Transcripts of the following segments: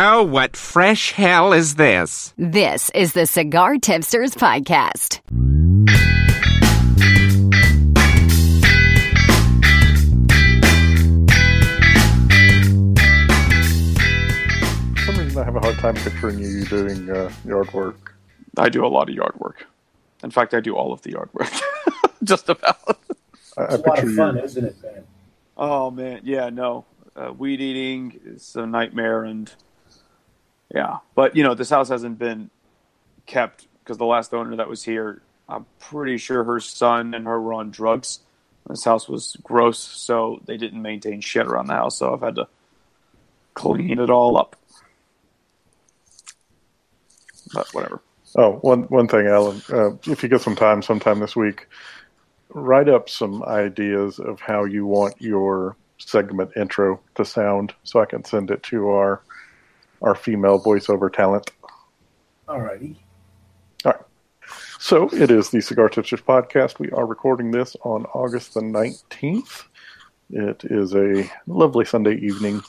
Oh, what fresh hell is this? This is the Cigar Tipsters Podcast. For some reason, I have a hard time picturing you doing uh, yard work. I do a lot of yard work. In fact, I do all of the yard work, just about. I, I It's a lot of fun, you. isn't it, Ben? Oh man, yeah, no, uh, weed eating is a nightmare, and yeah, but you know this house hasn't been kept because the last owner that was here, I'm pretty sure her son and her were on drugs. This house was gross, so they didn't maintain shit around the house. So I've had to clean it all up. But whatever. Oh, one one thing, Alan. Uh, if you get some time, sometime this week, write up some ideas of how you want your segment intro to sound, so I can send it to our our female voiceover talent. Alrighty. All right. So it is the Cigar Tipsters podcast. We are recording this on August the 19th. It is a lovely Sunday evening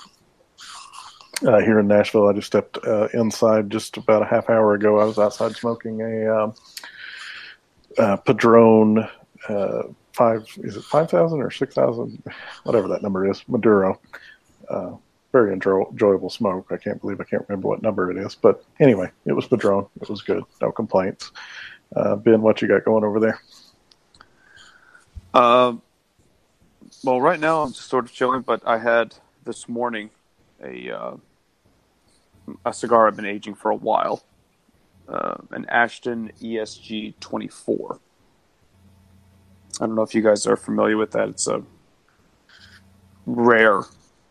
uh, here in Nashville. I just stepped uh, inside just about a half hour ago. I was outside smoking a um, uh, Padron uh, five. Is it five thousand or six thousand? Whatever that number is. Maduro. Very enjoy- enjoyable smoke. I can't believe I can't remember what number it is, but anyway, it was Padron. It was good. No complaints. Uh, ben, what you got going over there? Um, well, right now I'm just sort of chilling, but I had this morning a uh, a cigar I've been aging for a while, uh, an Ashton ESG 24. I don't know if you guys are familiar with that. It's a rare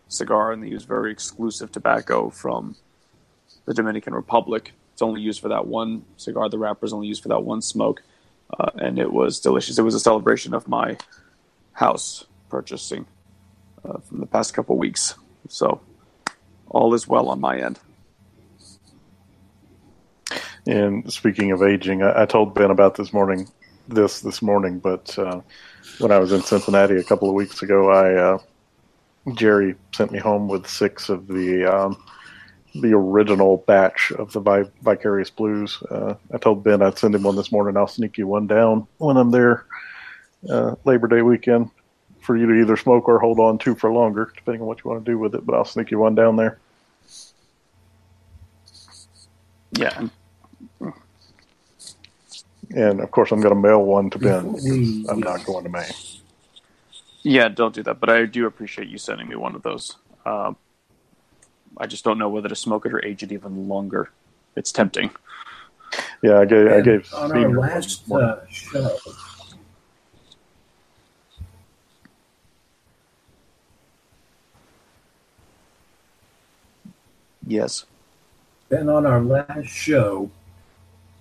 cigar, and they use very exclusive tobacco from the Dominican Republic. It's only used for that one cigar. The wrapper is only used for that one smoke, uh, and it was delicious. It was a celebration of my house purchasing uh, from the past couple weeks. So all is well on my end. And speaking of aging, I, I told Ben about this morning, this this morning, but uh, when I was in Cincinnati a couple of weeks ago, I uh, Jerry sent me home with six of the um, the original batch of the Vi- Vicarious Blues. Uh, I told Ben I'd send him one this morning. I'll sneak you one down when I'm there uh, Labor Day weekend for you to either smoke or hold on to for longer, depending on what you want to do with it. But I'll sneak you one down there. Yeah. And of course, I'm going to mail one to Ben. I'm not going to Maine. Yeah, don't do that. But I do appreciate you sending me one of those. Um, I just don't know whether to smoke it or age it even longer. It's tempting. Yeah, I gave I And gave on Senior our last uh, show. Yes. Ben, on our last show,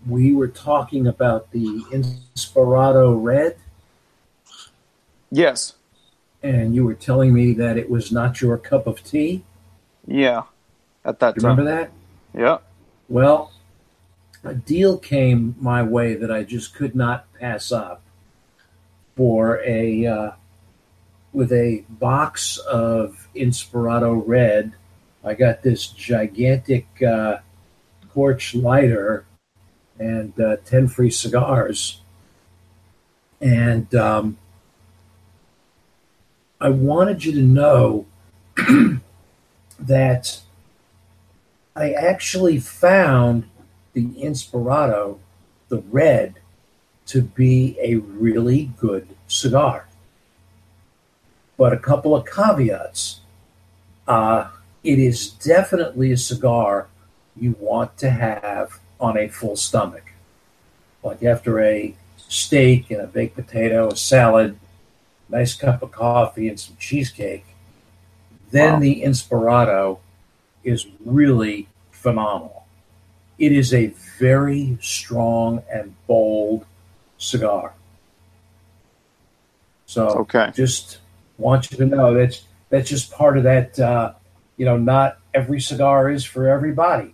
we were talking about the Inspirado Red, Yes. And you were telling me that it was not your cup of tea. Yeah. At that you time. remember that? Yeah. Well, a deal came my way that I just could not pass up for a uh, with a box of Inspirado Red. I got this gigantic uh, torch lighter and uh, ten free cigars, and um, I wanted you to know that I actually found the Inspirado, the red, to be a really good cigar. But a couple of caveats. Uh, it is definitely a cigar you want to have on a full stomach. Like after a steak and a baked potato, a salad, nice cup of coffee, and some cheesecake. Then Wow. the Inspirado is really phenomenal. It is a very strong and bold cigar. So Okay. just want you to know that's that's just part of that. Uh, you know, not every cigar is for everybody.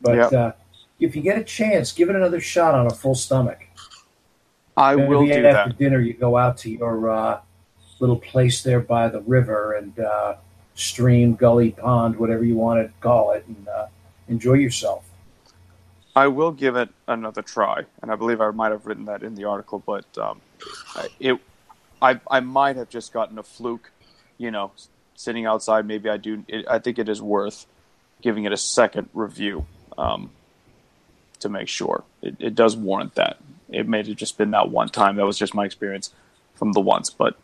But Yep. uh, if you get a chance, give it another shot on a full stomach. I will Maybe do after that. dinner, you go out to your uh, little place there by the river and uh, stream, gully, pond, whatever you want to call it, and uh, enjoy yourself. I will give it another try, and I believe I might have written that in the article, but um, it, I, I might have just gotten a fluke, you know, sitting outside. Maybe I do. It, I think it is worth giving it a second review um, to make sure it, it does warrant that. It may have just been that one time. That was just my experience from the once, but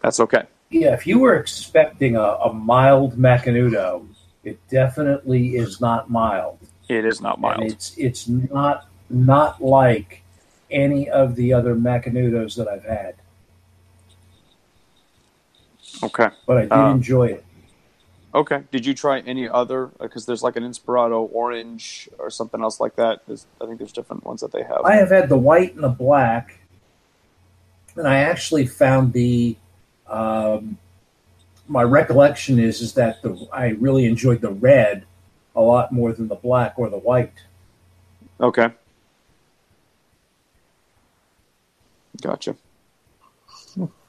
that's okay. Yeah, if you were expecting a, a mild Macanudo, it definitely is not mild. It is not mild. And it's it's not not like any of the other Macanudos that I've had. Okay. But I did Uh, enjoy it. Okay. Did you try any other? Because there's like an Inspirado orange or something else like that. There's, I think there's different ones that they have. I have had the white and the black, and I actually found the. Um, my recollection is is that the I really enjoyed the red a lot more than the black or the white. Okay. Gotcha.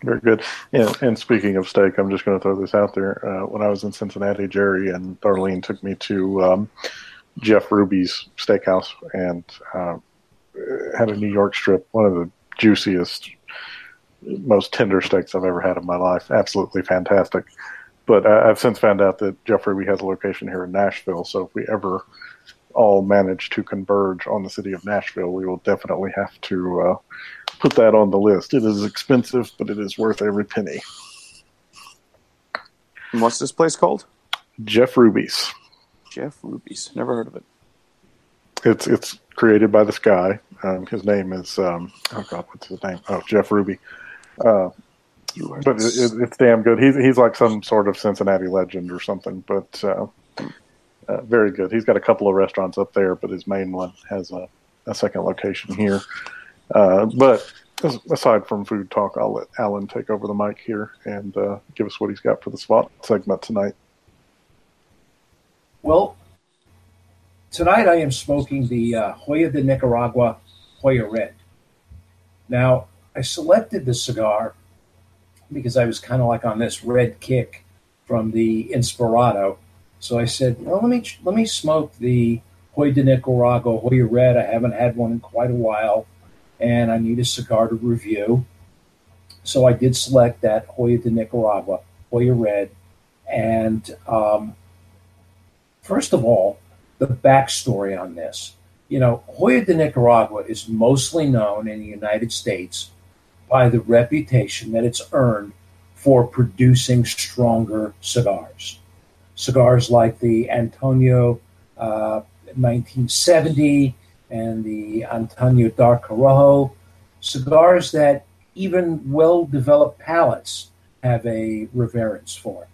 Very good. And, and speaking of steak, I'm just going to throw this out there. Uh, when I was in Cincinnati, Jerry and Darlene took me to um, Jeff Ruby's steakhouse and uh, had a New York strip, one of the juiciest, most tender steaks I've ever had in my life. Absolutely fantastic. But I, I've since found out that Jeff Ruby has a location here in Nashville. So if we ever all manage to converge on the city of Nashville, we will definitely have to uh, put that on the list. It is expensive, but it is worth every penny. And what's this place called? Jeff Ruby's. Jeff Ruby's. Never heard of it. It's it's created by this guy. Um, his name is um, oh god, what's his name? Oh, Jeff Ruby. Uh, You are but it, it, it's damn good. He's he's like some sort of Cincinnati legend or something. But uh, uh, very good. He's got a couple of restaurants up there, but his main one has a, a second location here. Uh, but aside from food talk, I'll let Alan take over the mic here and uh, give us what he's got for the spot segment tonight. Well, tonight I am smoking the uh, Joya de Nicaragua Joya Red. Now, I selected the cigar because I was kind of like on this red kick from the Inspirado. So I said, well, let me let me smoke the Joya de Nicaragua Joya Red. I haven't had one in quite a while, and I need a cigar to review. So I did select that Joya de Nicaragua Joya Red, and um, First of all, the backstory on this. You know, Joya de Nicaragua is mostly known in the United States by the reputation that it's earned for producing stronger cigars. Cigars like the Antaño uh, 1970 and the Antaño Dark Corojo, cigars that even well developed palates have a reverence for.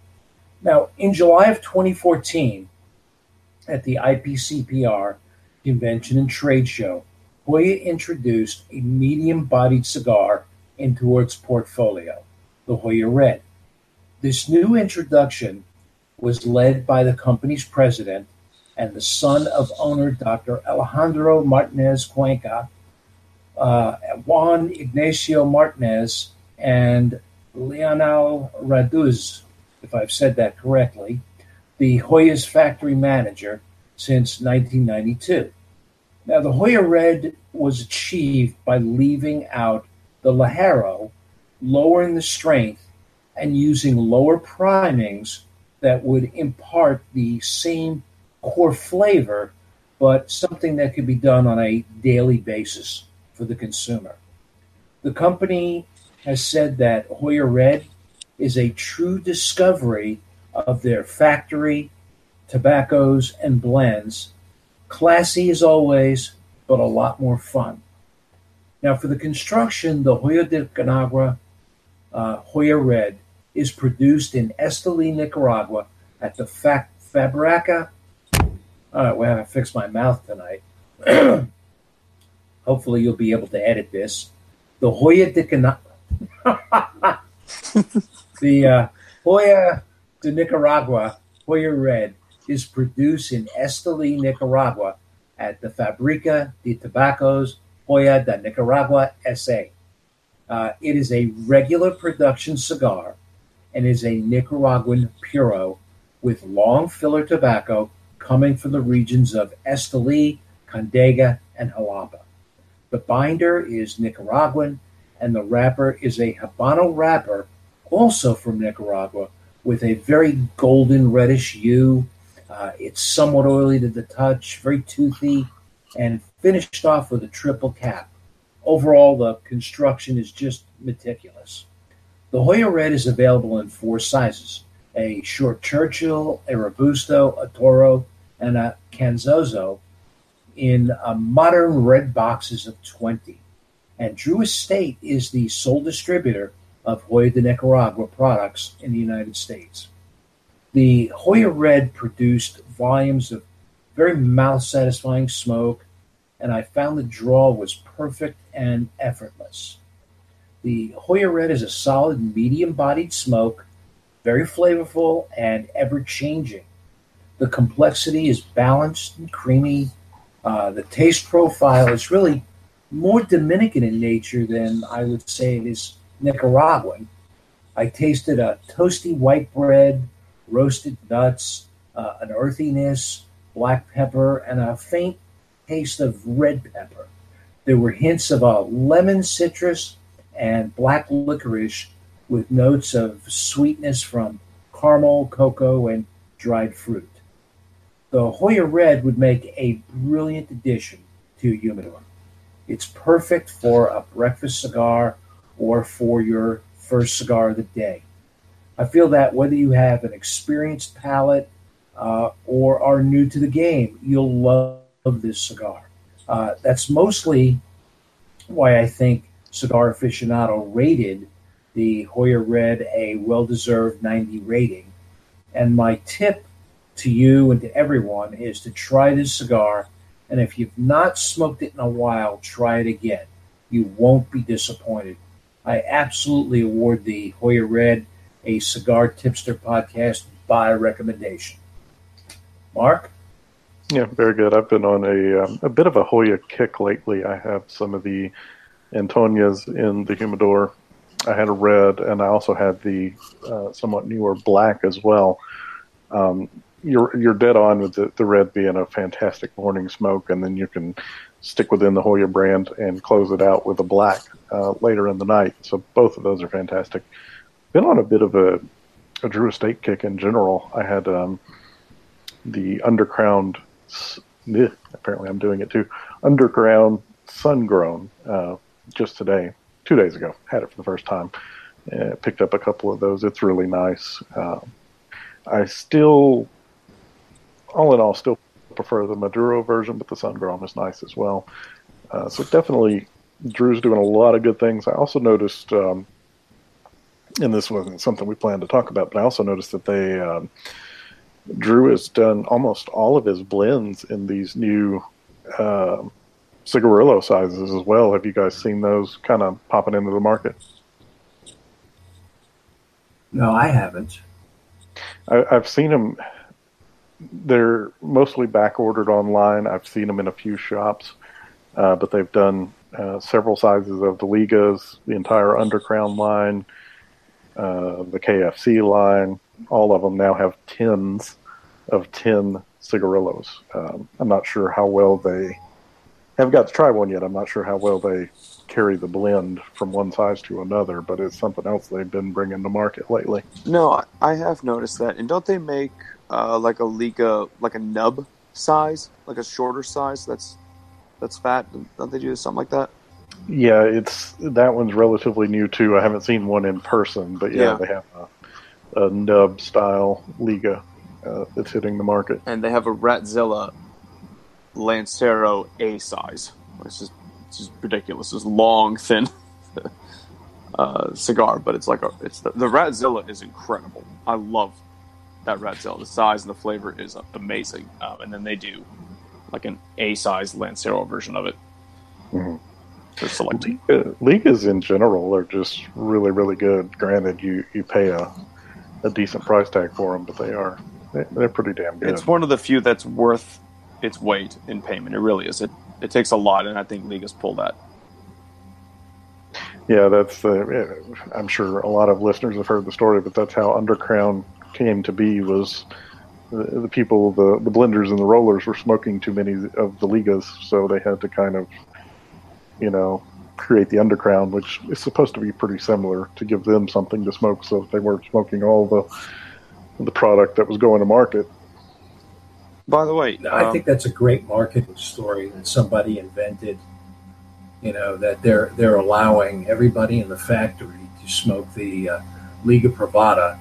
Now, in July of 2014, at the IPCPR convention and trade show, Joya introduced a medium bodied cigar into its portfolio, the Joya Red. This new introduction was led by the company's president and the son of owner Dr. Alejandro Martinez Cuenca, uh, Juan Ignacio Martinez, and Leonel Raduz, if I've said that correctly, the Joya's factory manager since 1992. Now, the Joya Red was achieved by leaving out the Ligero, lowering the strength, and using lower primings that would impart the same core flavor, but something that could be done on a daily basis for the consumer. The company has said that Joya Red is a true discovery of their factory, tobaccos, and blends. Classy as always, but a lot more fun. Now, for the construction, the Joya de Nicaragua uh, Joya Red is produced in Esteli, Nicaragua at the Fa- Fabrica. All right, well, I fixed my mouth tonight. Hopefully, you'll be able to edit this. The Joya de Cana- the uh, Joya de Nicaragua Joya Red is produced in Esteli, Nicaragua at the Fabrica de Tabacos Joya de Nicaragua SA. Uh, it is a regular production cigar and is a Nicaraguan puro with long filler tobacco coming from the regions of Esteli, Condega, and Jalapa. The binder is Nicaraguan, and the wrapper is a Habano wrapper, also from Nicaragua, with a very golden reddish hue. Uh, it's somewhat oily to the touch, very toothy, and finished off with a triple cap. Overall, the construction is just meticulous. The Joya Red is available in four sizes a short Churchill, a Robusto, a Toro, and a Cañonazo in uh, modern red boxes of 20. And Drew Estate is the sole distributor of Joya de Nicaragua products in the United States. The Joya Red produced volumes of very mouth satisfying smoke, and I found the draw was perfect and effortless. The Joya Red is a solid medium bodied smoke, very flavorful and ever changing. The complexity is balanced and creamy. Uh, the taste profile is really more Dominican in nature than I would say it is Nicaraguan. I tasted a toasty white bread, roasted nuts, uh, an earthiness, black pepper, and a faint taste of red pepper. There were hints of a lemon citrus and black licorice with notes of sweetness from caramel, cocoa, and dried fruit. The Joya Red would make a brilliant addition to Humidor. It's perfect for a breakfast cigar or for your first cigar of the day. I feel that whether you have an experienced palate uh, or are new to the game, you'll love this cigar. Uh, that's mostly why I think Cigar Aficionado rated the Joya Red a well deserved 90 rating. And my tip to you and to everyone is to try this cigar. And if you've not smoked it in a while, try it again. You won't be disappointed. I absolutely award the Joya Red a Cigar Tipster podcast by recommendation. Mark? Yeah, very good. I've been on a um, a bit of a Joya kick lately. I have some of the Antaños in the humidor. I had a red, and I also had the uh, somewhat newer black as well. Um, you're you're dead on with the, the red being a fantastic morning smoke, and then you can stick within the Joya brand and close it out with a black uh, later in the night. So both of those are fantastic. Been on a bit of a, a Drew Estate kick in general. I had um, the underground. Apparently, I'm doing it too. Underground sun grown uh, just today, two days ago. Had it for the first time. Uh, picked up a couple of those. It's really nice. Um, I still, all in all, still prefer the Maduro version, but the sun grown is nice as well. Uh, so definitely, Drew's doing a lot of good things. I also noticed, um, and this wasn't something we planned to talk about, but I also noticed that they um, Drew has done almost all of his blends in these new uh, cigarillo sizes as well. Have you guys seen those kind of popping into the market? No, I haven't. I, have seen them. They're mostly back ordered online. I've seen them in a few shops, uh, but they've done uh, several sizes of the Ligas, the entire Undercrown line, uh, the KFC line. All of them now have tins of 10 cigarillos. Um, I'm not sure how well they haven't got to try one yet. I'm not sure how well they carry the blend from one size to another, but it's something else they've been bringing to market lately. No, I have noticed that. And don't they make uh, like a Liga, like a nub size, like a shorter size that's that's fat? Don't they do something like that? Yeah, it's that one's relatively new too. I haven't seen one in person, but yeah, yeah. they have a, a, nub style Liga uh, that's hitting the market, and they have a Ratzilla Lancero A size, which is just ridiculous. This long, thin uh, cigar, but it's like a it's the, the Ratzilla is incredible. I love that Ratzilla. The size and the flavor is amazing. Um, and then they do like an A size Lancero version of it. Mm-hmm. For selecting. Ligas in general are just really, really good. Granted, you, you pay a, a decent price tag for them, but they are they're pretty damn good. It's one of the few that's worth its weight in payment. It really is. It it takes a lot, and I think Ligas pull that. Yeah, that's uh, the. I'm sure a lot of listeners have heard the story, but that's how Undercrown came to be. Was the, the people, the the blenders and the rollers were smoking too many of the ligas, so they had to kind of, you know, create the Undercrown, which is supposed to be pretty similar to give them something to smoke, so they weren't smoking all the the product that was going to market. By the way, I um, think that's a great marketing story that somebody invented. You know that they're they're allowing everybody in the factory to smoke the uh, Liga Privada,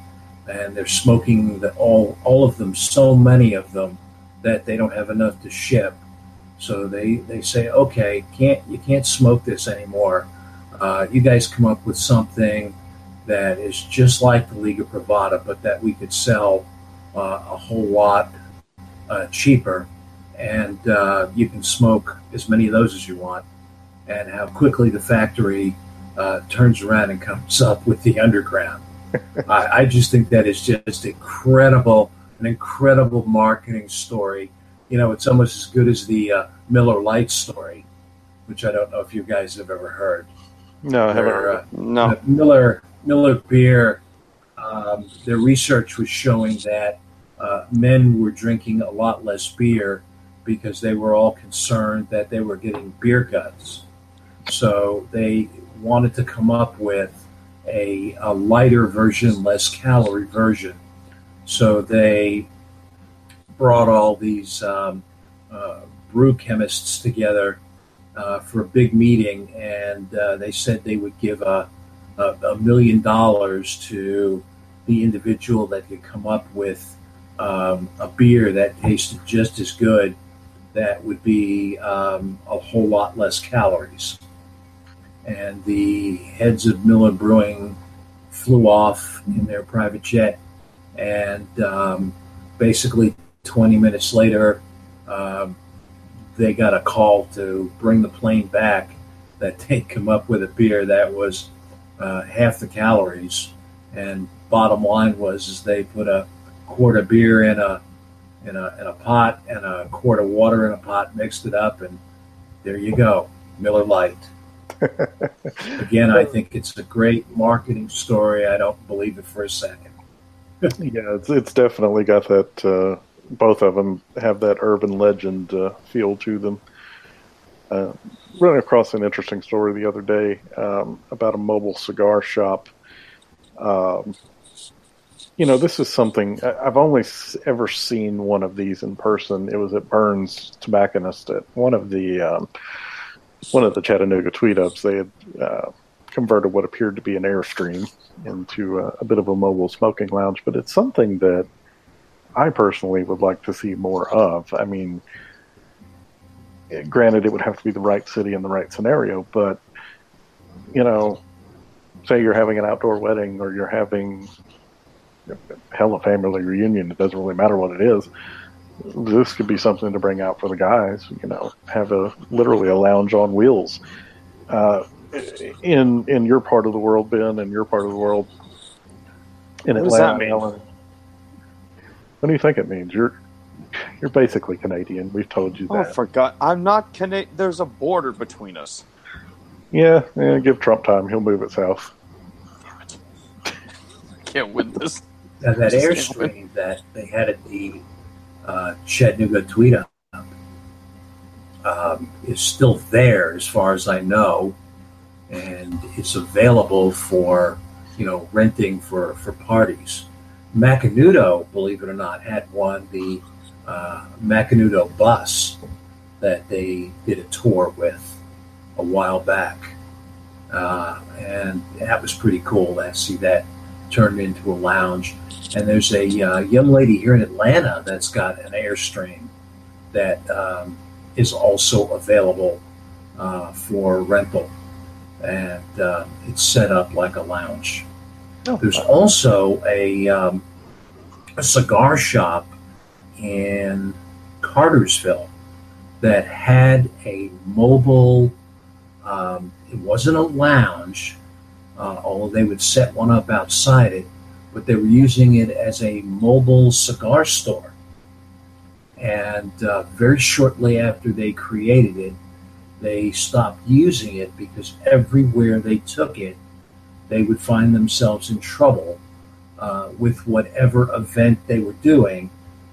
and they're smoking the, all all of them, so many of them that they don't have enough to ship. So they they say, okay, can't you can't smoke this anymore. Uh, you guys come up with something that is just like the Liga Privada, but that we could sell uh, a whole lot uh, cheaper, and uh, you can smoke as many of those as you want. And how quickly the factory uh, turns around and comes up with the underground. I, I just think that is just incredible, an incredible marketing story. You know, it's almost as good as the uh, Miller Lite story, which I don't know if you guys have ever heard. No, I haven't. Where, no, uh, Miller Miller beer. Um, their research was showing that uh, men were drinking a lot less beer because they were all concerned that they were getting beer guts. So they wanted to come up with a, a lighter version, less calorie version. So they brought all these um, uh, brew chemists together uh, for a big meeting, and uh, they said they would give a, a, a million dollars to the individual that could come up with um, a beer that tasted just as good, that would be um, a whole lot less calories. And the heads of Miller Brewing flew off in their private jet, and um, basically 20 minutes later, um, they got a call to bring the plane back that they'd come up with a beer that was uh, half the calories. And bottom line was is they put a quart of beer in a in a in a pot and a quart of water in a pot, mixed it up, and there you go, Miller Lite. Again, I think it's a great marketing story. I don't believe it for a second. Yeah, it's it's definitely got that. Uh, both of them have that urban legend uh, feel to them. Uh, running across an interesting story the other day um, about a mobile cigar shop. Um, you know, this is something I've only ever seen one of these in person. It was at Burns Tobacconist at one of the um, one of the Chattanooga tweet ups. They had uh, converted what appeared to be an airstream into a, a bit of a mobile smoking lounge, but it's something that I personally would like to see more of. I mean, eh, granted, it would have to be the right city and the right scenario, but you know, say you're having an outdoor wedding or you're having hell a family reunion. It doesn't really matter what it is. This could be something to bring out for the guys. You know, have a literally a lounge on wheels. Uh, in in your part of the world, Ben, and your part of the world in What does that Atlanta? Ellen, what do you think it means? You're you're basically Canadian. We've told you oh, that. for God, I'm not Canadian. There's a border between us. yeah, yeah, give Trump time. He'll move it south. i Can't win this. That airstream that they had at the uh, Chattanooga Tweet Up um, is still there, as far as I know, and it's available for you know renting for for parties. Macanudo, believe it or not, had one the uh, Macanudo bus that they did a tour with a while back, uh, and that was pretty cool to see that turned into a lounge. And there's a uh, young lady here in Atlanta that's got an Airstream that um, is also available uh, for rental, and uh, it's set up like a lounge. There's also a, um, a cigar shop in Cartersville that had a mobile. Um, it wasn't a lounge, uh, they would set one up outside it, but they were using it as a mobile cigar store. And uh, very shortly after they created it, they stopped using it because everywhere they took it, they would find themselves in trouble uh, with whatever event they were doing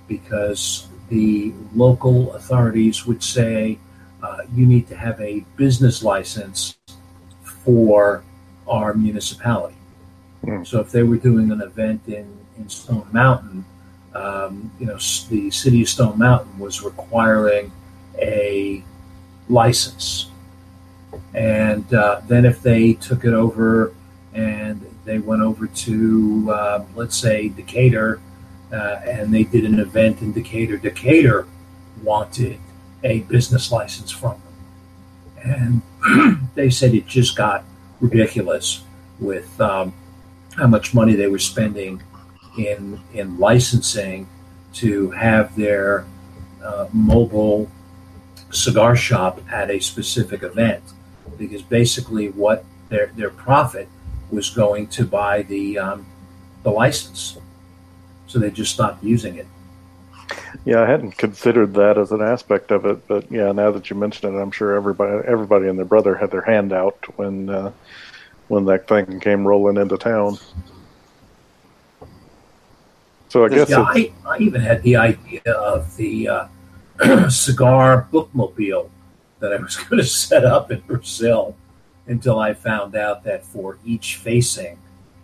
because the local authorities would say uh, you need to have a business license for our municipality. Mm. So if they were doing an event in, in Stone Mountain, um, you know, the city of Stone Mountain was requiring a license. And uh, then if they took it over and they went over to, uh, let's say, Decatur, uh, and they did an event in Decatur, Decatur wanted a business license from them. And they said it just got ridiculous with um, how much money they were spending in in licensing to have their uh, mobile cigar shop at a specific event. Because basically what their their profit was going to buy the um, the license. So they just stopped using it Yeah, I hadn't considered that as an aspect of it, but yeah, now that you mention it, I'm sure everybody, everybody and their brother had their hand out when uh, when that thing came rolling into town. So I guess yeah I, I even had the idea of the uh, cigar bookmobile that I was going to set up in Brazil until I found out that for each facing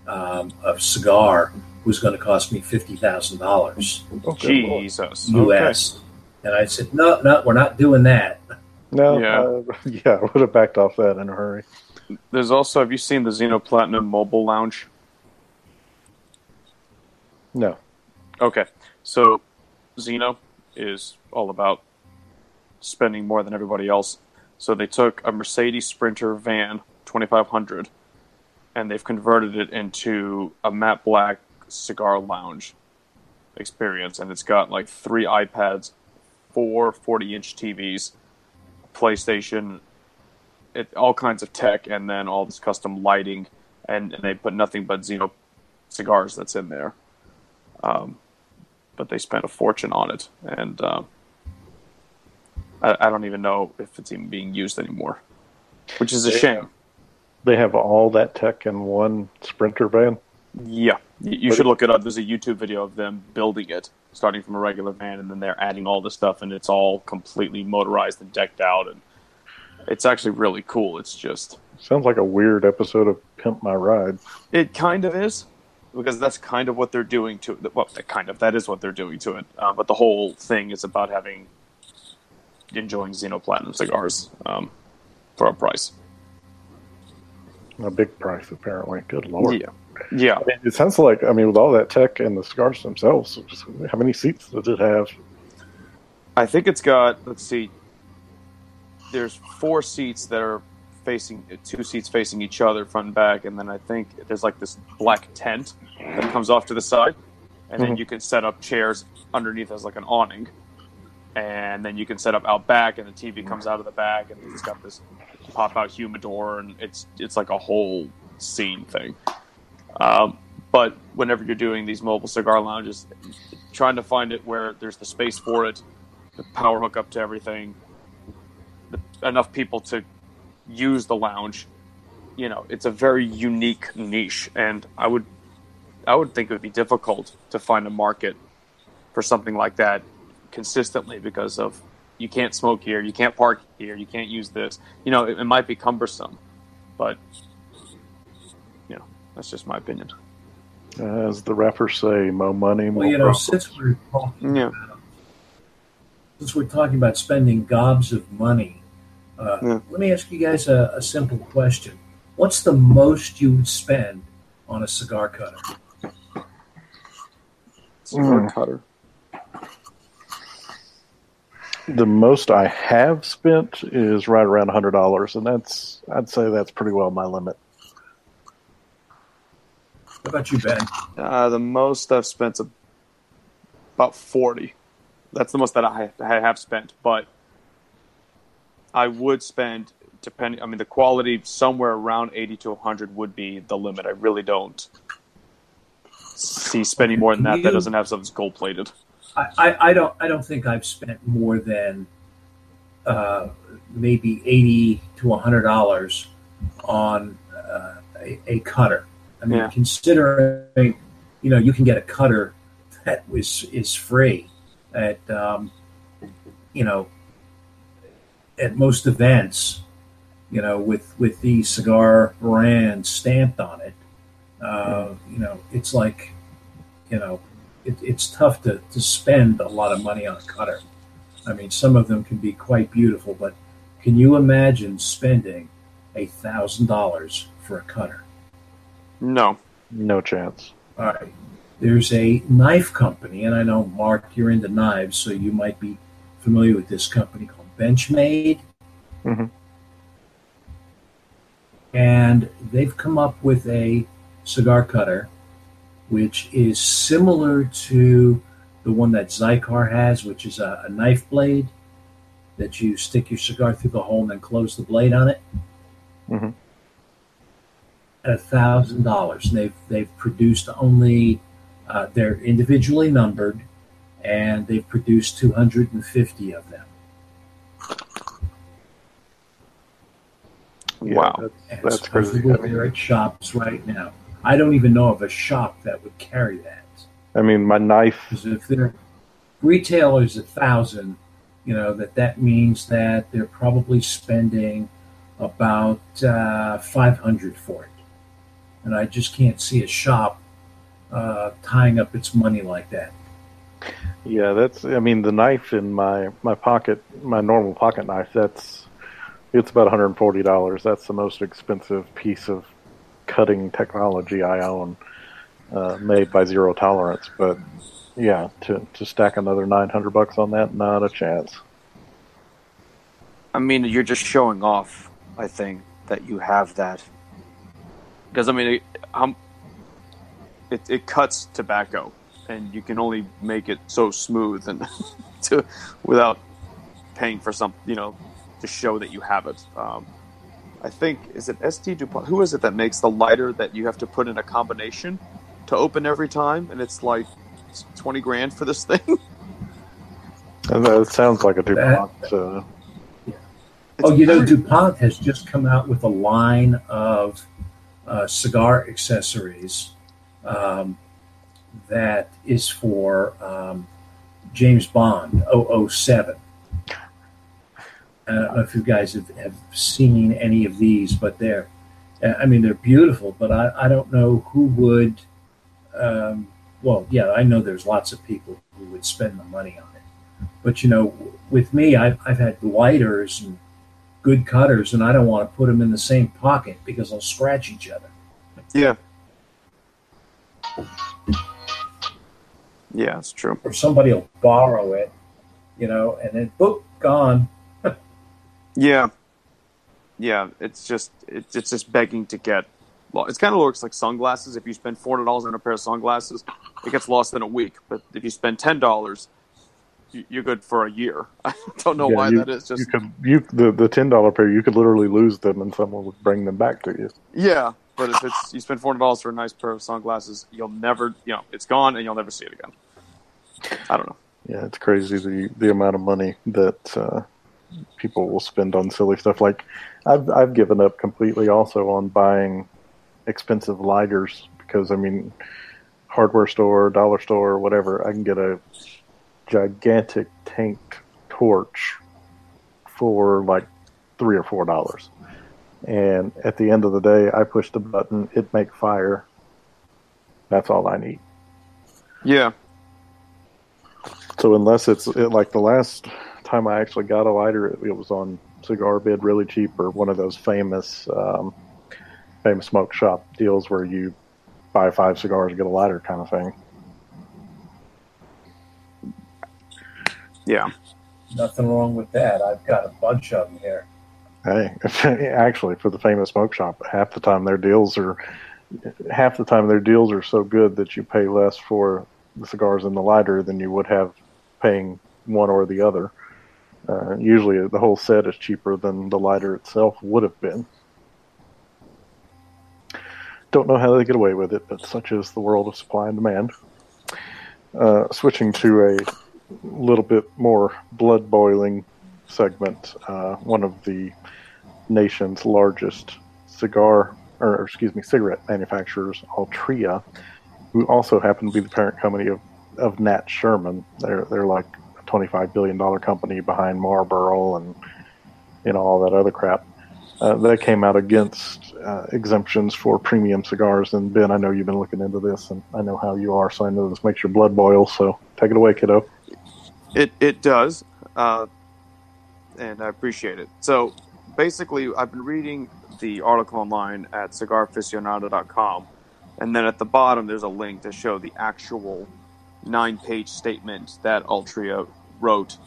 um, of cigar was going to cost me fifty thousand dollars Jesus. U.S. And I said, no, no, we're not doing that. no, Yeah. uh, yeah, I would have backed off that in a hurry. There's also, have you seen the Zino Platinum Mobile Lounge? No, Okay. So Zino is all about spending more than everybody else. So they took a Mercedes Sprinter van, 2500, and they've converted it into a matte black cigar lounge experience. And it's got like three iPads, four 40 inch TVs, PlayStation, it, all kinds of tech, and then all this custom lighting. And, and they put nothing but Zino cigars that's in there. Um, but they spent a fortune on it, and uh, I, I don't even know if it's even being used anymore, which is a shame. They have all that tech in one Sprinter van. Yeah, you, But should look it up. There's a YouTube video of them building it, starting from a regular van, and then they're adding all this stuff, and it's all completely motorized and decked out, and it's actually really cool. It's just Sounds like a weird episode of Pimp My Ride. It kind of is, because that's kind of what they're doing to it. Well, that kind of that is what they're doing to it. Uh, but the whole thing is about having enjoying Zino Platinum cigars um, for a price. A big price, apparently. Good lord. Yeah, yeah. I mean, it sounds like I mean, with all that tech and the cigars themselves, how many seats does it have? I think it's got. Let's see. There's four seats that are facing two seats facing each other, front and back, and then I think there's like this black tent that comes off to the side, and then Mhm. you can set up chairs underneath as like an awning, and then you can set up out back, and the TV comes out of the back, and it's got this pop out humidor, and it's it's like a whole scene thing. Um, but whenever you're doing these mobile cigar lounges, trying to find it where there's the space for it, the power hookup to everything, the, enough people to use the lounge. You know, it's a very unique niche, and I would, I would think it would be difficult to find a market for something like that consistently because of you can't smoke here, you can't park here, you can't use this. You know, it, it might be cumbersome, but you know, that's just my opinion. As the rappers say, "Mo money, mo Well, you know, problems." since we're talking Yeah. since we're talking about spending gobs of money, uh, Yeah. let me ask you guys a, a simple question. What's the most you would spend on a cigar cutter? Cigar Mm. cutter. The most I have spent is right around hundred dollars, and that's I'd say that's pretty well my limit. How about you, Ben? Uh, the most I've spent is about forty. That's the most that I, I have spent, but I would spend depending. I mean, the quality somewhere around eighty to hundred would be the limit. I really don't see spending more than that. That doesn't have something gold plated. I, I, I don't I don't think I've spent more than uh, maybe eighty to hundred dollars on uh, a, a cutter. I mean, Yeah. considering you know you can get a cutter that was is free at um, you know at most events, you know, with with the cigar brand stamped on it. Uh, you know, it's like you know, it, it's tough to, to spend a lot of money on a cutter. I mean, some of them can be quite beautiful, but can you imagine spending a thousand dollars for a cutter? No. No chance. All right. There's a knife company, and I know Mark, you're into knives, so you might be familiar with this company called Benchmade. Mm-hmm. And they've come up with a cigar cutter which is similar to the one that Xikar has, which is a, a knife blade that you stick your cigar through the hole and then close the blade on it. Mhm. At a thousand dollars, they've they've produced only uh, they're individually numbered, and they've produced two hundred and fifty of them. Yeah, Wow. that's- And That's crazy. They're at shops right now. I don't even know of a shop that would carry that. I mean, my knife. Because if their retailers a thousand, you know that that means that they're probably spending about uh, five hundred for it, and I just can't see a shop uh, tying up its money like that. Yeah, that's. I mean, the knife in my my pocket, my normal pocket knife. That's. It's about one hundred and forty dollars. That's the most expensive piece of cutting technology I own, uh, made by Zero Tolerance. But yeah, to to stack another nine hundred bucks on that, not a chance. I mean, you're just showing off. I think that you have that because I mean, it, um, it it cuts tobacco, and you can only make it so smooth and to without paying for some, you know, to show that you have it. Um, I think is it ST Dupont? Who is it that makes the lighter that you have to put in a combination to open every time, and it's like twenty grand for this thing. And that sounds like a DuPont. Uh, It's oh, you know. DuPont has just come out with a line of uh, cigar accessories um, that is for um, James Bond 007. I don't know if you guys have, have seen any of these, but they're, I mean, they're beautiful, but I, I don't know who would, um, well, yeah, I know there's lots of people who would spend the money on it. But, you know, with me, I've, I've had lighters and good cutters, and I don't want to put them in the same pocket because they'll scratch each other. Yeah. Yeah, it's true. Or somebody will borrow it, you know, and then boop, gone. Yeah, yeah. It's just it's it's just begging to get. Well, it kind of looks like sunglasses. If you spend four hundred dollars on a pair of sunglasses, it gets lost in a week. But if you spend ten dollars, you're good for a year. I don't know Yeah, why you- that is. Just you could you the the ten dollar pair. You could literally lose them, and someone would bring them back to you. yeah. But if it's you spend four hundred dollars for a nice pair of sunglasses, you'll never you know it's gone and you'll never see it again. I don't know. Yeah, it's crazy the the amount of money that uh, people will spend on silly stuff. Like I've I've given up completely also on buying expensive lighters because I mean, hardware store, dollar store, whatever, I can get a gigantic tanked torch for like three or four dollars. And at the end of the day, I push the button, it make fire. That's all I need. Yeah, So unless it's it, like the last time I actually got a lighter, it, it was on Cigar Bid, really cheap, or one of those famous um, famous smoke shop deals where you buy five cigars and get a lighter kind of thing. yeah, Nothing wrong with that. I've got a bunch of them here. Hey, actually, for the famous smoke shop, half the time their deals are half the time their deals are so good that you pay less for the cigars and the lighter than you would have paying one or the other. Uh, usually, the whole set is cheaper than the lighter itself would have been. Don't know how they get away with it, but such is the world of supply and demand. Uh, switching to a little bit more blood boiling segment, uh, one of the nation's largest cigar, or excuse me, cigarette manufacturers, Altria, who also happen to be the parent company of, of Nat Sherman. They're they're like a twenty five billion dollar company behind Marlboro and you know all that other crap. Uh, they came out against uh, exemptions for premium cigars. And Ben, I know you've been looking into this, and I know how you are, so I know this makes your blood boil. So take it away, kiddo. It it does, uh, and I appreciate it. So basically, I've been reading the article online at cigarficionado.com, and then at the bottom there's a link to show the actual nine-page statement that Altria wrote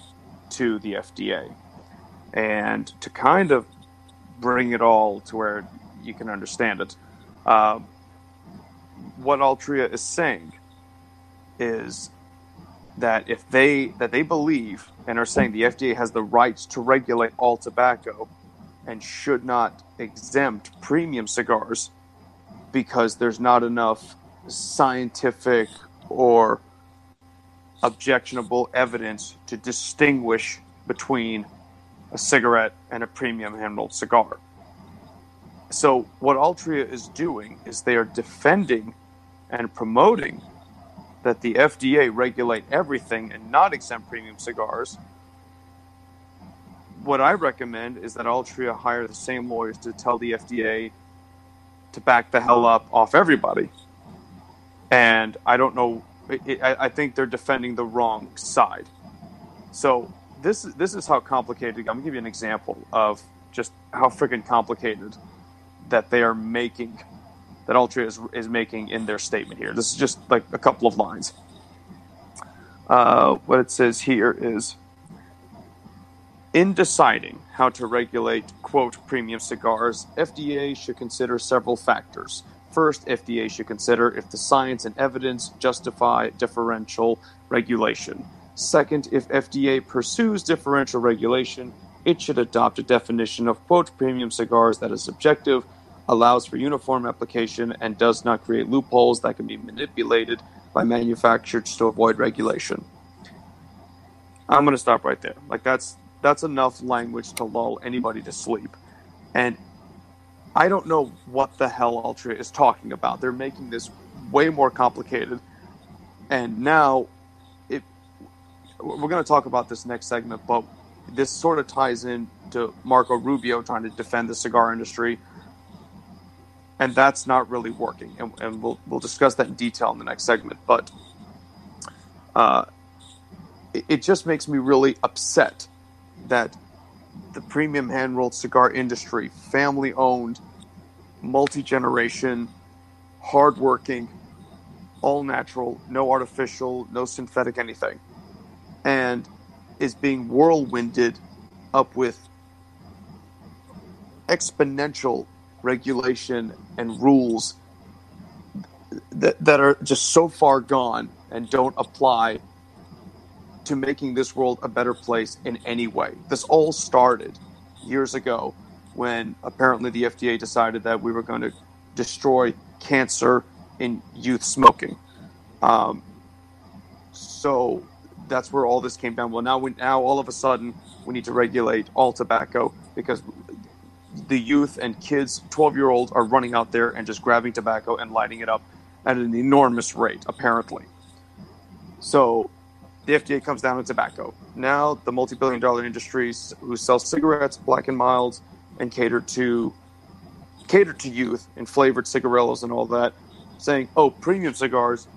to the FDA, and to kind of bring it all to where you can understand it. Uh, what Altria is saying is that if they that they believe and are saying the FDA has the rights to regulate all tobacco and should not exempt premium cigars because there's not enough scientific or objectionable evidence to distinguish between a cigarette and a premium hand rolled cigar. So, what Altria is doing is they are defending and promoting that the FDA regulate everything and not exempt premium cigars. What I recommend is that Altria hire the same lawyers to tell the FDA to back the hell up off everybody. And I don't know, it, I, I think they're defending the wrong side. So, this this is how complicated. I'm gonna give you an example of just how freaking complicated that they are making that Altria is, is making in their statement here. This is just like a couple of lines. Uh, what it says here is in deciding how to regulate quote premium cigars, FDA should consider several factors. First, FDA should consider if the science and evidence justify differential regulation. Second, if FDA pursues differential regulation, it should adopt a definition of quote premium cigars that is objective, allows for uniform application, and does not create loopholes that can be manipulated by manufacturers to avoid regulation. I'm going to stop right there. Like that's that's enough language to lull anybody to sleep. And I don't know what the hell Altria is talking about. They're making this way more complicated. And now we're going to talk about this next segment, but this sort of ties in to Marco Rubio trying to defend the cigar industry, and that's not really working. And, and we'll we'll discuss that in detail in the next segment. But uh, it, it just makes me really upset that the premium hand rolled cigar industry, family owned, multi generation, hardworking, all natural, no artificial, no synthetic anything and is being whirlwinded up with exponential regulation and rules that, that are just so far gone and don't apply to making this world a better place in any way. This all started years ago when apparently the FDA decided that we were going to destroy cancer in youth smoking. Um, so that's where all this came down. Well, now we now all of a sudden we need to regulate all tobacco because the youth and kids, twelve year olds, are running out there and just grabbing tobacco and lighting it up at an enormous rate, apparently. So the FDA comes down on tobacco. Now the multi billion dollar industries who sell cigarettes, black and milds, and cater to cater to youth in flavored cigarillos and all that, saying, "Oh, premium cigars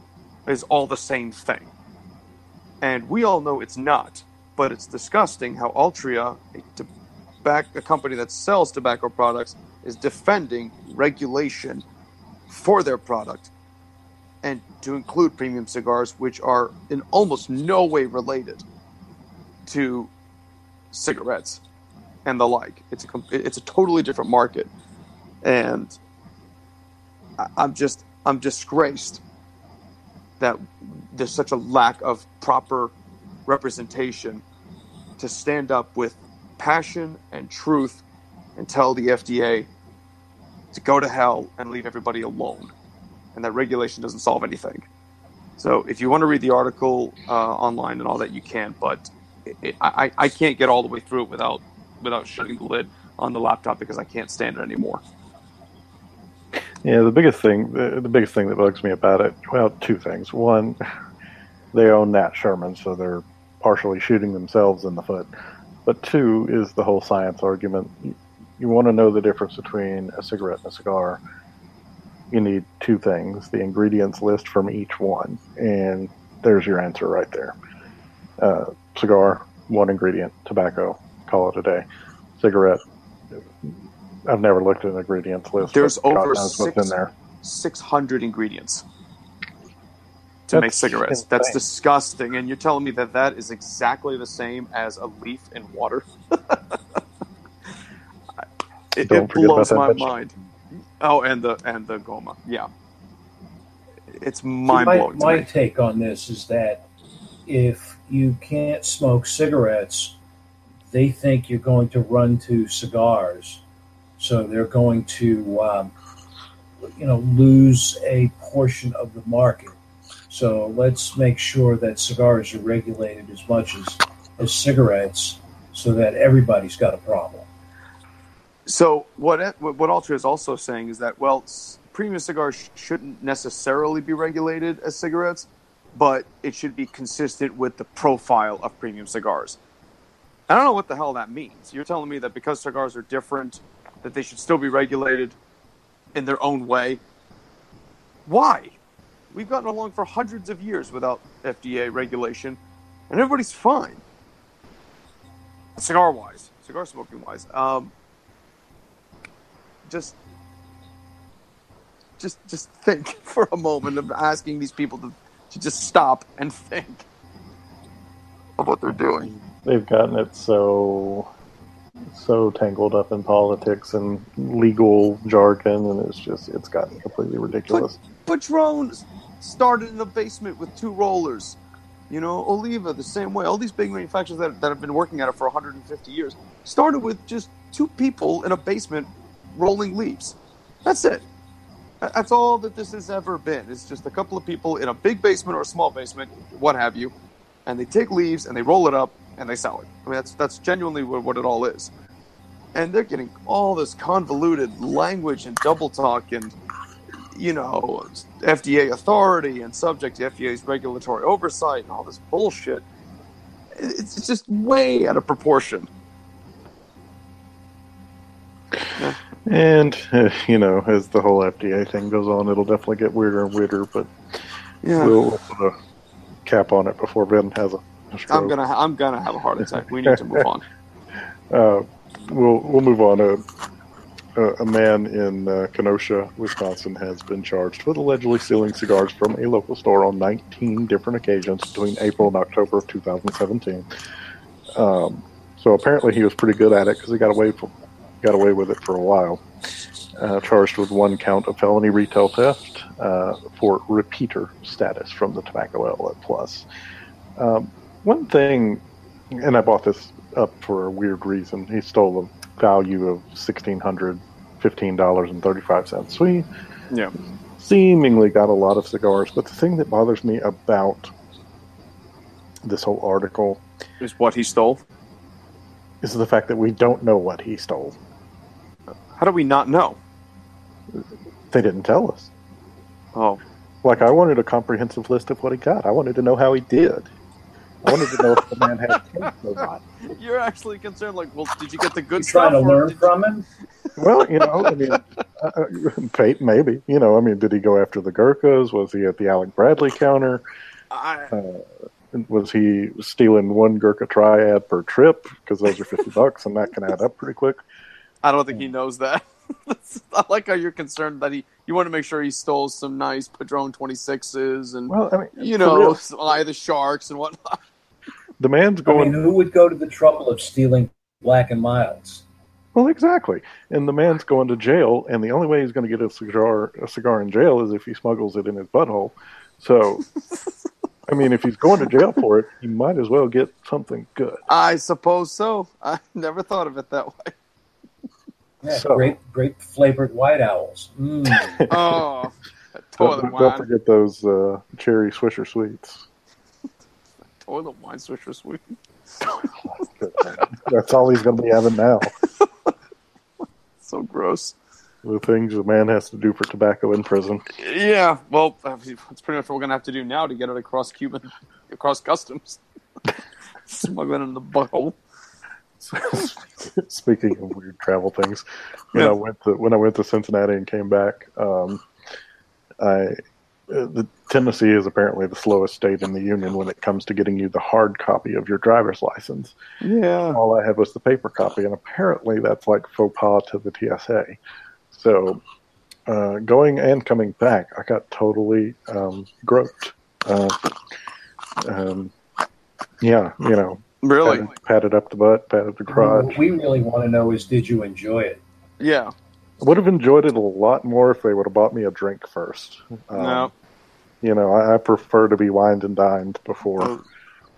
is all the same thing." And we all know it's not, but it's disgusting how Altria, a, tobacco, a company that sells tobacco products, is defending regulation for their product and to include premium cigars, which are in almost no way related to cigarettes and the like. It's a it's a totally different market, and I'm just I'm disgraced that there's such a lack of proper representation to stand up with passion and truth and tell the FDA to go to hell and leave everybody alone. And that regulation doesn't solve anything. So if you want to read the article uh, online and all that, you can. But it, I I can't get all the way through it without without shutting the lid on the laptop because I can't stand it anymore. Yeah, the biggest thing, the, the biggest thing that bugs me about it, well, two things. One, they own Nat Sherman, so they're partially shooting themselves in the foot. But two is the whole science argument. You, you want to know the difference between a cigarette and a cigar. You need two things: the ingredients list from each one, and there's your answer right there. Uh, cigar, one ingredient, tobacco, call it a day. Cigarette, I've never looked at an ingredients list. There's over six- there. 600 ingredients to make That's cigarettes. That's disgusting. And you're telling me that that is exactly the same as a leaf in water? it, it blows my vegetable. mind. Oh, and the and the goma. Yeah, it's mind my, blowing. my me. take on this is that if you can't smoke cigarettes, they think you're going to run to cigars, so they're going to, um, you know, lose a portion of the market. So let's make sure that cigars are regulated as much as as cigarettes, so that everybody's got a problem. So what what Altria is also saying is that well, premium cigars shouldn't necessarily be regulated as cigarettes, but it should be consistent with the profile of premium cigars. I don't know what the hell that means. You're telling me that because cigars are different, that they should still be regulated in their own way. Why? We've gotten along for hundreds of years without FDA regulation, and everybody's fine. Cigar wise, cigar smoking wise. Um, just just just think for a moment of asking these people to, to just stop and think of what they're doing. They've gotten it so so tangled up in politics and legal jargon, and it's just it's gotten completely ridiculous. But Padron started in a basement with two rollers. You know, Oliva the same way. All these big manufacturers that, that have been working at it for 150 years started with just two people in a basement rolling leaves. That's it. That's all that this has ever been. It's just a couple of people in a big basement or a small basement, what have you, and they take leaves and they roll it up and they sell it. I mean, that's that's genuinely what, it all is. And they're getting all this convoluted language and double talk and you know, FDA authority and subject to FDA's regulatory oversight and all this bullshit. It's just way out of proportion. And uh, you know, as the whole FDA thing goes on, it'll definitely get weirder and weirder. But Yeah, we'll, put a cap on it before Ben has a, stroke. I'm gonna ha- I'm gonna have a heart attack. We need to move on. Uh, we'll we'll move on. A, a, a man in uh, Kenosha, Wisconsin, has been charged with allegedly stealing cigars from a local store on 19 different occasions between April and October of 2017. Um, so apparently, he was pretty good at it because he got away from, got away with it for a while. Uh, charged with one count of felony retail theft uh, for repeater status from the tobacco outlet plus. Um, one thing, and I bought this up for a weird reason. He stole a value of sixteen hundred fifteen dollars and thirty five cents. He Yeah. seemingly got a lot of cigars. But the thing that bothers me about this whole article Is what he stole. is the fact that we don't know what he stole. How do we not know? They didn't tell us. Oh, Like I wanted a comprehensive list of what he got. I wanted to know how he did. I wanted to know if the man had taste or not. you're actually concerned. Like, well, did you get the good You trying stuff? to learn from him? Well, you know, I mean, uh, uh, fate maybe. You know, I mean, did he go after the Gurkhas? Was he at the Alec Bradley counter? I, Was he stealing one Gurkha triad per trip? Because those are fifty bucks, and that can add up pretty quick. I don't think he hmm. knows that. I like how you're concerned that he. You want to make sure he stole some nice Padron 26s and Well, I mean, you know, real, eye the sharks and whatnot. the man's I going. mean, who would go to the trouble of stealing black and milds? Well, exactly. And the man's going to jail, and the only way he's going to get a cigar a cigar in jail is if he smuggles it in his butthole. So, I mean, if he's going to jail for it, he might as well get something good. I suppose so. I never thought of it that way. Yeah, So- grape grape flavored white owls. Mm. Oh, Don't, toilet don't forget those uh, cherry Swisher sweets. toilet wine Swisher was sweet. That's all he's going to be having now. So gross. The things a man has to do for tobacco in prison. Yeah, well, that's pretty much what we're gonna have to do now to get it across Cuban, across customs. Smuggling in the butthole. Speaking of weird travel things, when Yeah. I went to when I went to Cincinnati and came back, um, I uh, the Tennessee is apparently the slowest state in the union when it comes to getting you the hard copy of your driver's license. Yeah. All I had was the paper copy, and apparently that's like faux pas to the TSA. So, uh, going and coming back, I got totally um, groped. Uh, um, yeah, you know, Really? patted, patted up the butt, patted the crotch. What we really want to know is, did you enjoy it? Yeah. Would have enjoyed it a lot more if they would have bought me a drink first. Um, no. You know, I, I prefer to be wined and dined before Those,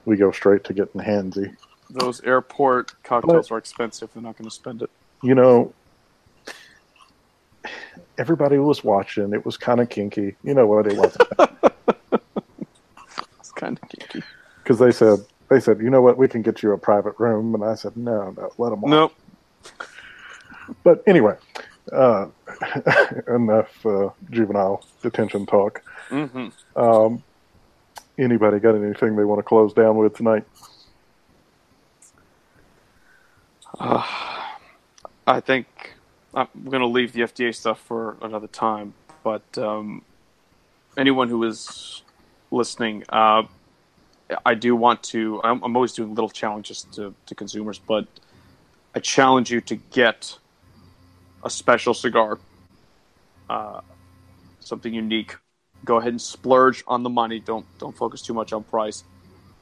we go straight to getting handsy. those airport cocktails are expensive. They're not going to spend it. You know, everybody was watching. It was kind of kinky. You know what? It wasn't It's kind of kinky. because they said they said, you know what? We can get you a private room, and I said, no, no, let them. Nope. But anyway, uh, enough uh, juvenile detention talk. hmm Um, anybody got anything they want to close down with tonight? Uh, I think I'm going to leave the FDA stuff for another time. But um, anyone who is listening, uh, I do want to. I'm, I'm always doing little challenges to, to consumers, but I challenge you to get a special cigar, uh, something unique. Go ahead and splurge on the money. Don't don't focus too much on price,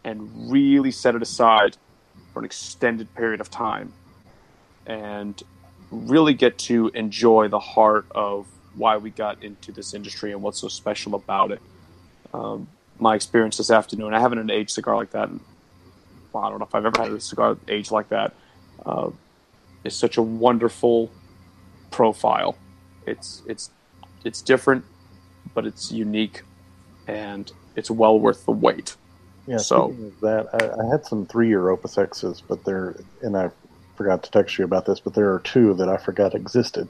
and really set it aside for an extended period of time and really get to enjoy the heart of why we got into this industry and what's so special about it. Um, my experience this afternoon, I haven't an aged cigar like that. in- Well, I don't know if I've ever had a cigar aged like that. Uh, it's such a wonderful profile. It's it's it's different, but it's unique, and it's well worth the wait. Yeah, So- that, I, I had some three-year Opus X's, but they're and I forgot to text you about this, but there are two that I forgot existed.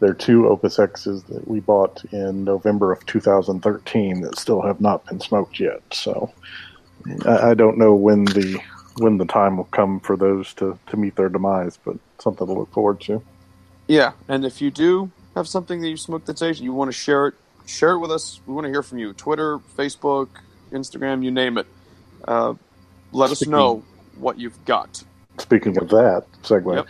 There are two Opus X's that we bought in November of 2013 that still have not been smoked yet. So I, I don't know when the when the time will come for those to, to meet their demise, but something to look forward to. Yeah, and if you do have something that you smoked that's Asian, you want to share it, share it with us. We want to hear from you. Twitter, Facebook, Instagram, you name it. Uh, let us know what you've got. Speaking of that, segue, Yep.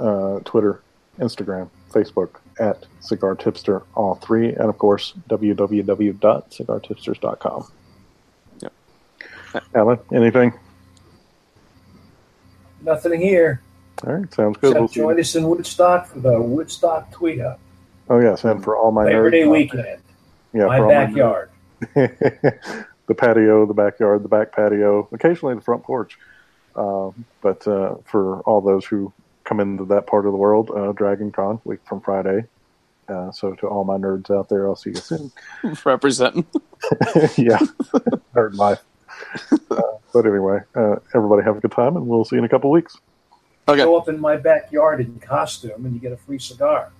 uh, Twitter, Instagram, Facebook at Cigar Tipster, all three, and of course www.cigartipsters.com. Yep. Alan, anything? Nothing here. All right, sounds good. We'll Except join us in Woodstock for the Woodstock tweet up. Oh yes, and for all my Labor nerds Day out weekend. yeah, my backyard. nerds- the patio, the backyard, the back patio, occasionally the front porch. Um, but uh, for all those who come into that part of the world, uh, Dragon Con week from Friday. Uh, so to all my nerds out there, I'll see you soon. Representing. yeah, nerd life. Uh, but anyway, uh, everybody have a good time, and we'll see you in a couple weeks. Okay. Go up in my backyard in costume and you get a free cigar.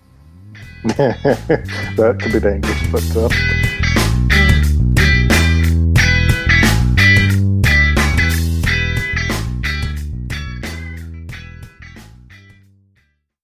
that could be dangerous, but uh,